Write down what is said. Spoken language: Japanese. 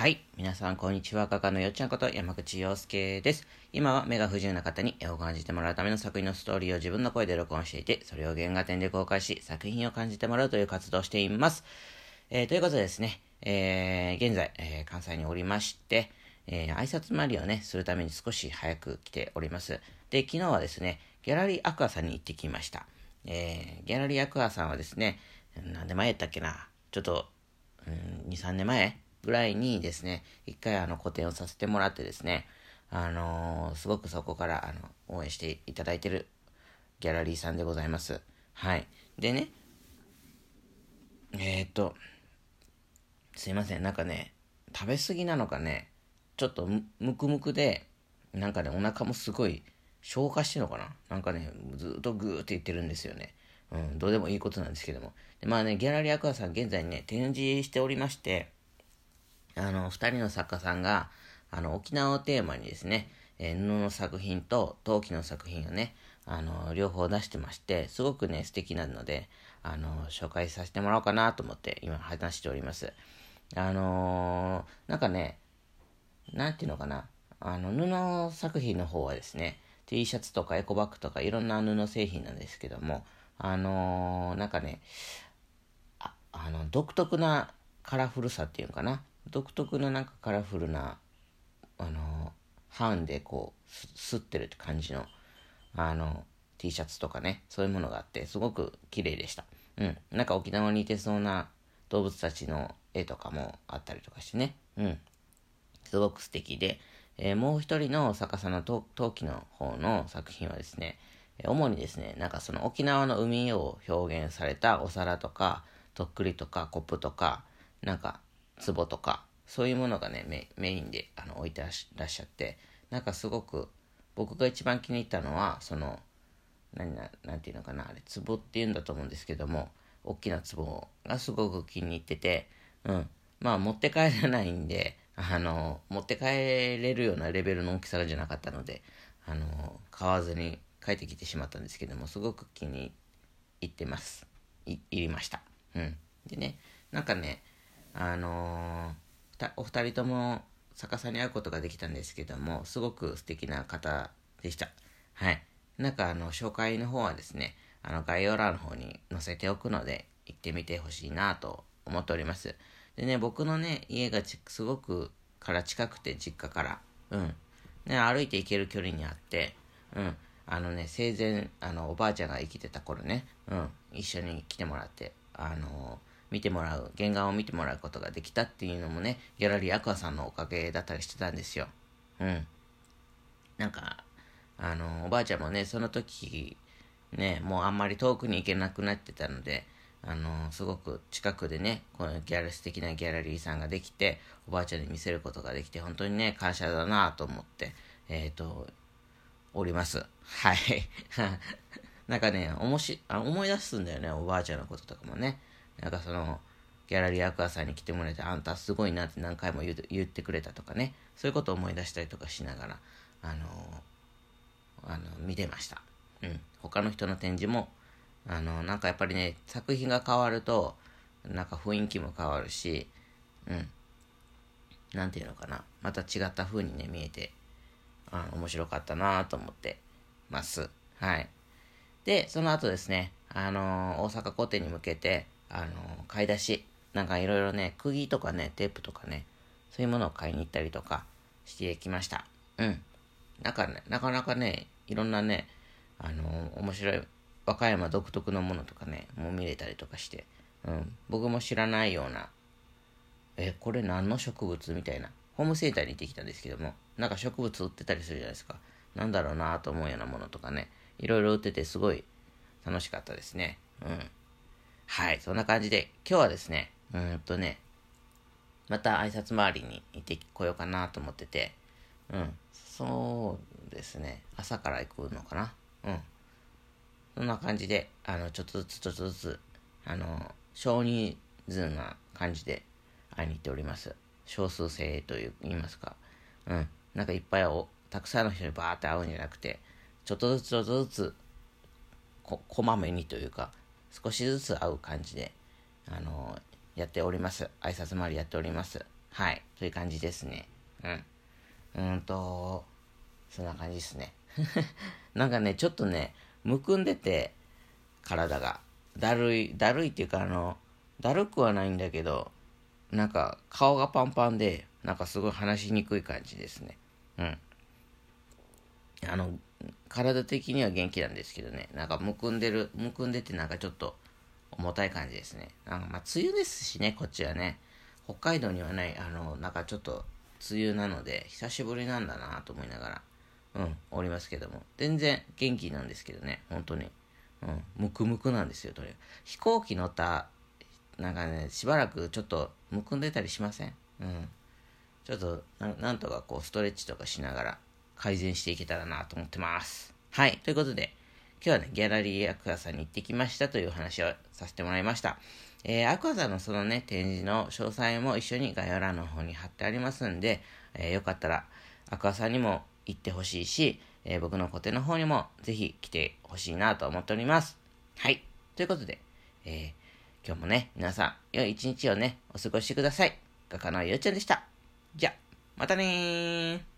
はい。皆さん、こんにちは。画家のよっちゃんこと山口洋介です。今は目が不自由な方に絵を感じてもらうための作品のストーリーを自分の声で録音していて、それを原画展で公開し、作品を感じてもらうという活動をしています。えー、ということでですね、えー、現在、えー、関西におりまして、えー、挨拶回りをね、するために少し早く来ております。で、昨日はですね、ギャラリーアクアさんに行ってきました。えー、ギャラリーアクアさんはですね、なんで前やったっけな、ちょっと、うん、2、3年前ぐらいにですね、一回あの個展をさせてもらってですね、あのーすごくそこからあの応援していただいてるギャラリーさんでございます。はい。でね、えー、っと、すいません、なんかね、食べ過ぎなのかね、ちょっとむむくむくで、なんかね、お腹もすごい消化してるのかな？なんかね、ずっとグーって言ってるんですよね。うん、どうでもいいことなんですけども。でまあね、ギャラリーアクアさん現在ね、展示しておりまして、あの、二人の作家さんが、あの、沖縄をテーマにですね、えー布の作品と陶器の作品をね、あの、両方出してまして、すごくね、素敵なので、あの、紹介させてもらおうかなと思って、今話しております。あのーなんかね、なんていうのかな、あの、布作品の方はですね、T シャツとかエコバッグとかいろんな布製品なんですけども、あのーなんかね、ああの独特なカラフルさっていうのかな独特ななんかカラフルなあの版でこうすってるって感じのあの T シャツとかねそういうものがあってすごく綺麗でした。うん。なんか沖縄にいてそうな動物たちの絵とかもあったりとかしてね。うん。すごく素敵で、えーもう一人の作家さの陶器の方の作品はですね、主にですね、なんかその沖縄の海を表現されたお皿とか、とっくりとかコップとか、なんか壺とか、そういうものがね、メインであの置いてらっしゃって、なんかすごく、僕が一番気に入ったのは、その、何ななんていうのかな、あれ、壺っていうんだと思うんですけども、大きな壺がすごく気に入ってて、うん。まあ、持って帰れないんで、あの、持って帰れるようなレベルの大きさじゃなかったので、あの、買わずに帰ってきてしまったんですけども、すごく気に入ってます。い、入りました。うん。でね、なんかね、あのーお二人とも逆さに会うことができたんですけども、すごく素敵な方でした。はい。なんかあの、紹介の方はですね、あの、概要欄の方に載せておくので、行ってみてほしいなと思っております。でね、僕のね、家がすごくから近くて、実家から。うん。ね、歩いて行ける距離にあって、うん。あのね、生前、あの、おばあちゃんが生きてた頃ね、うん。一緒に来てもらって、あの見てもらう、原画を見てもらうことができたっていうのもね、ギャラリーアクアさんのおかげだったりしてたんですよ。うん。なんか、あの、おばあちゃんもね、その時、ね、もうあんまり遠くに行けなくなってたので、あの、すごく近くでね、このギャラ素敵なギャラリーさんができて、おばあちゃんに見せることができて、本当にね、感謝だなと思って、えっ、と、おります。はい。なんかね、おもしあ思い出すんだよね、おばあちゃんのこととかもね。なんかその、ギャラリーアクアさんに来てもらえて、あんたすごいなって何回も言ってくれたとかね、そういうことを思い出したりとかしながら、あのあの、見てました。うん。他の人の展示も、あの、なんかやっぱりね、作品が変わると、なんか雰囲気も変わるし、うん。なんていうのかな。また違った風にね、見えて、あ面白かったなと思ってます。はい。で、その後ですね、あのー大阪古典に向けて、あの買い出し、なんかいろいろね、釘とかね、テープとかね、そういうものを買いに行ったりとかしてきました。うん。なんかね、なかなかね、いろんなね、あの面白い、和歌山独特のものとかね、もう見れたりとかして、うん。僕も知らないような、え、これ何の植物みたいな。ホームセンターに行ってきたんですけども、なんか植物売ってたりするじゃないですか。なんだろうなと思うようなものとかね、いろいろ売っててすごい楽しかったですね。うん。はい、そんな感じで、今日はですね、うんとね、また挨拶回りに行ってこようかなと思ってて、うん、そうですね、朝から行くのかな。うん。そんな感じで、あの、ちょっとずつちょっとずつ、あの、少人数な感じで会いに行っております。少数制という言いますか。うん。なんかいっぱいお、たくさんの人にバーって会うんじゃなくて、ちょっとずつちょっとずつ、こ、こまめにというか、少しずつ会う感じで、あの、やっております。挨拶回りやっております。はい。そういう感じですね。うん。うんと、そんな感じですね。なんかね、ちょっとね、むくんでて、体が。だるい、だるいっていうか、あの、だるくはないんだけど、なんか顔がパンパンで、なんかすごい話しにくい感じですね。うん。あの、体的には元気なんですけどね、なんかむくんでる、むくんでてなんかちょっと重たい感じですね。なんかまあ梅雨ですしね、こっちはね。北海道にはない、あの、なんかちょっと梅雨なので、久しぶりなんだなと思いながら、うん、おりますけども。全然元気なんですけどね、本当に。うん、むくむくなんですよ、とにかく。飛行機乗ったなんかね、しばらくちょっとむくんでたりしません？うん。ちょっとなんとかこうストレッチとかしながら改善していけたらなと思ってます。はい。ということで、今日はね、ギャラリーアクアさんに行ってきましたという話をさせてもらいました。えー、アクアさんのそのね、展示の詳細も一緒に概要欄の方に貼ってありますんで、えー、よかったらアクアさんにも行ってほしいし、えー、僕の個展の方にもぜひ来てほしいなと思っております。はい。ということで、えー、今日もね、皆さん、良い一日をね、お過ごしください。画家のゆうちゃんでした。じゃ、またねー。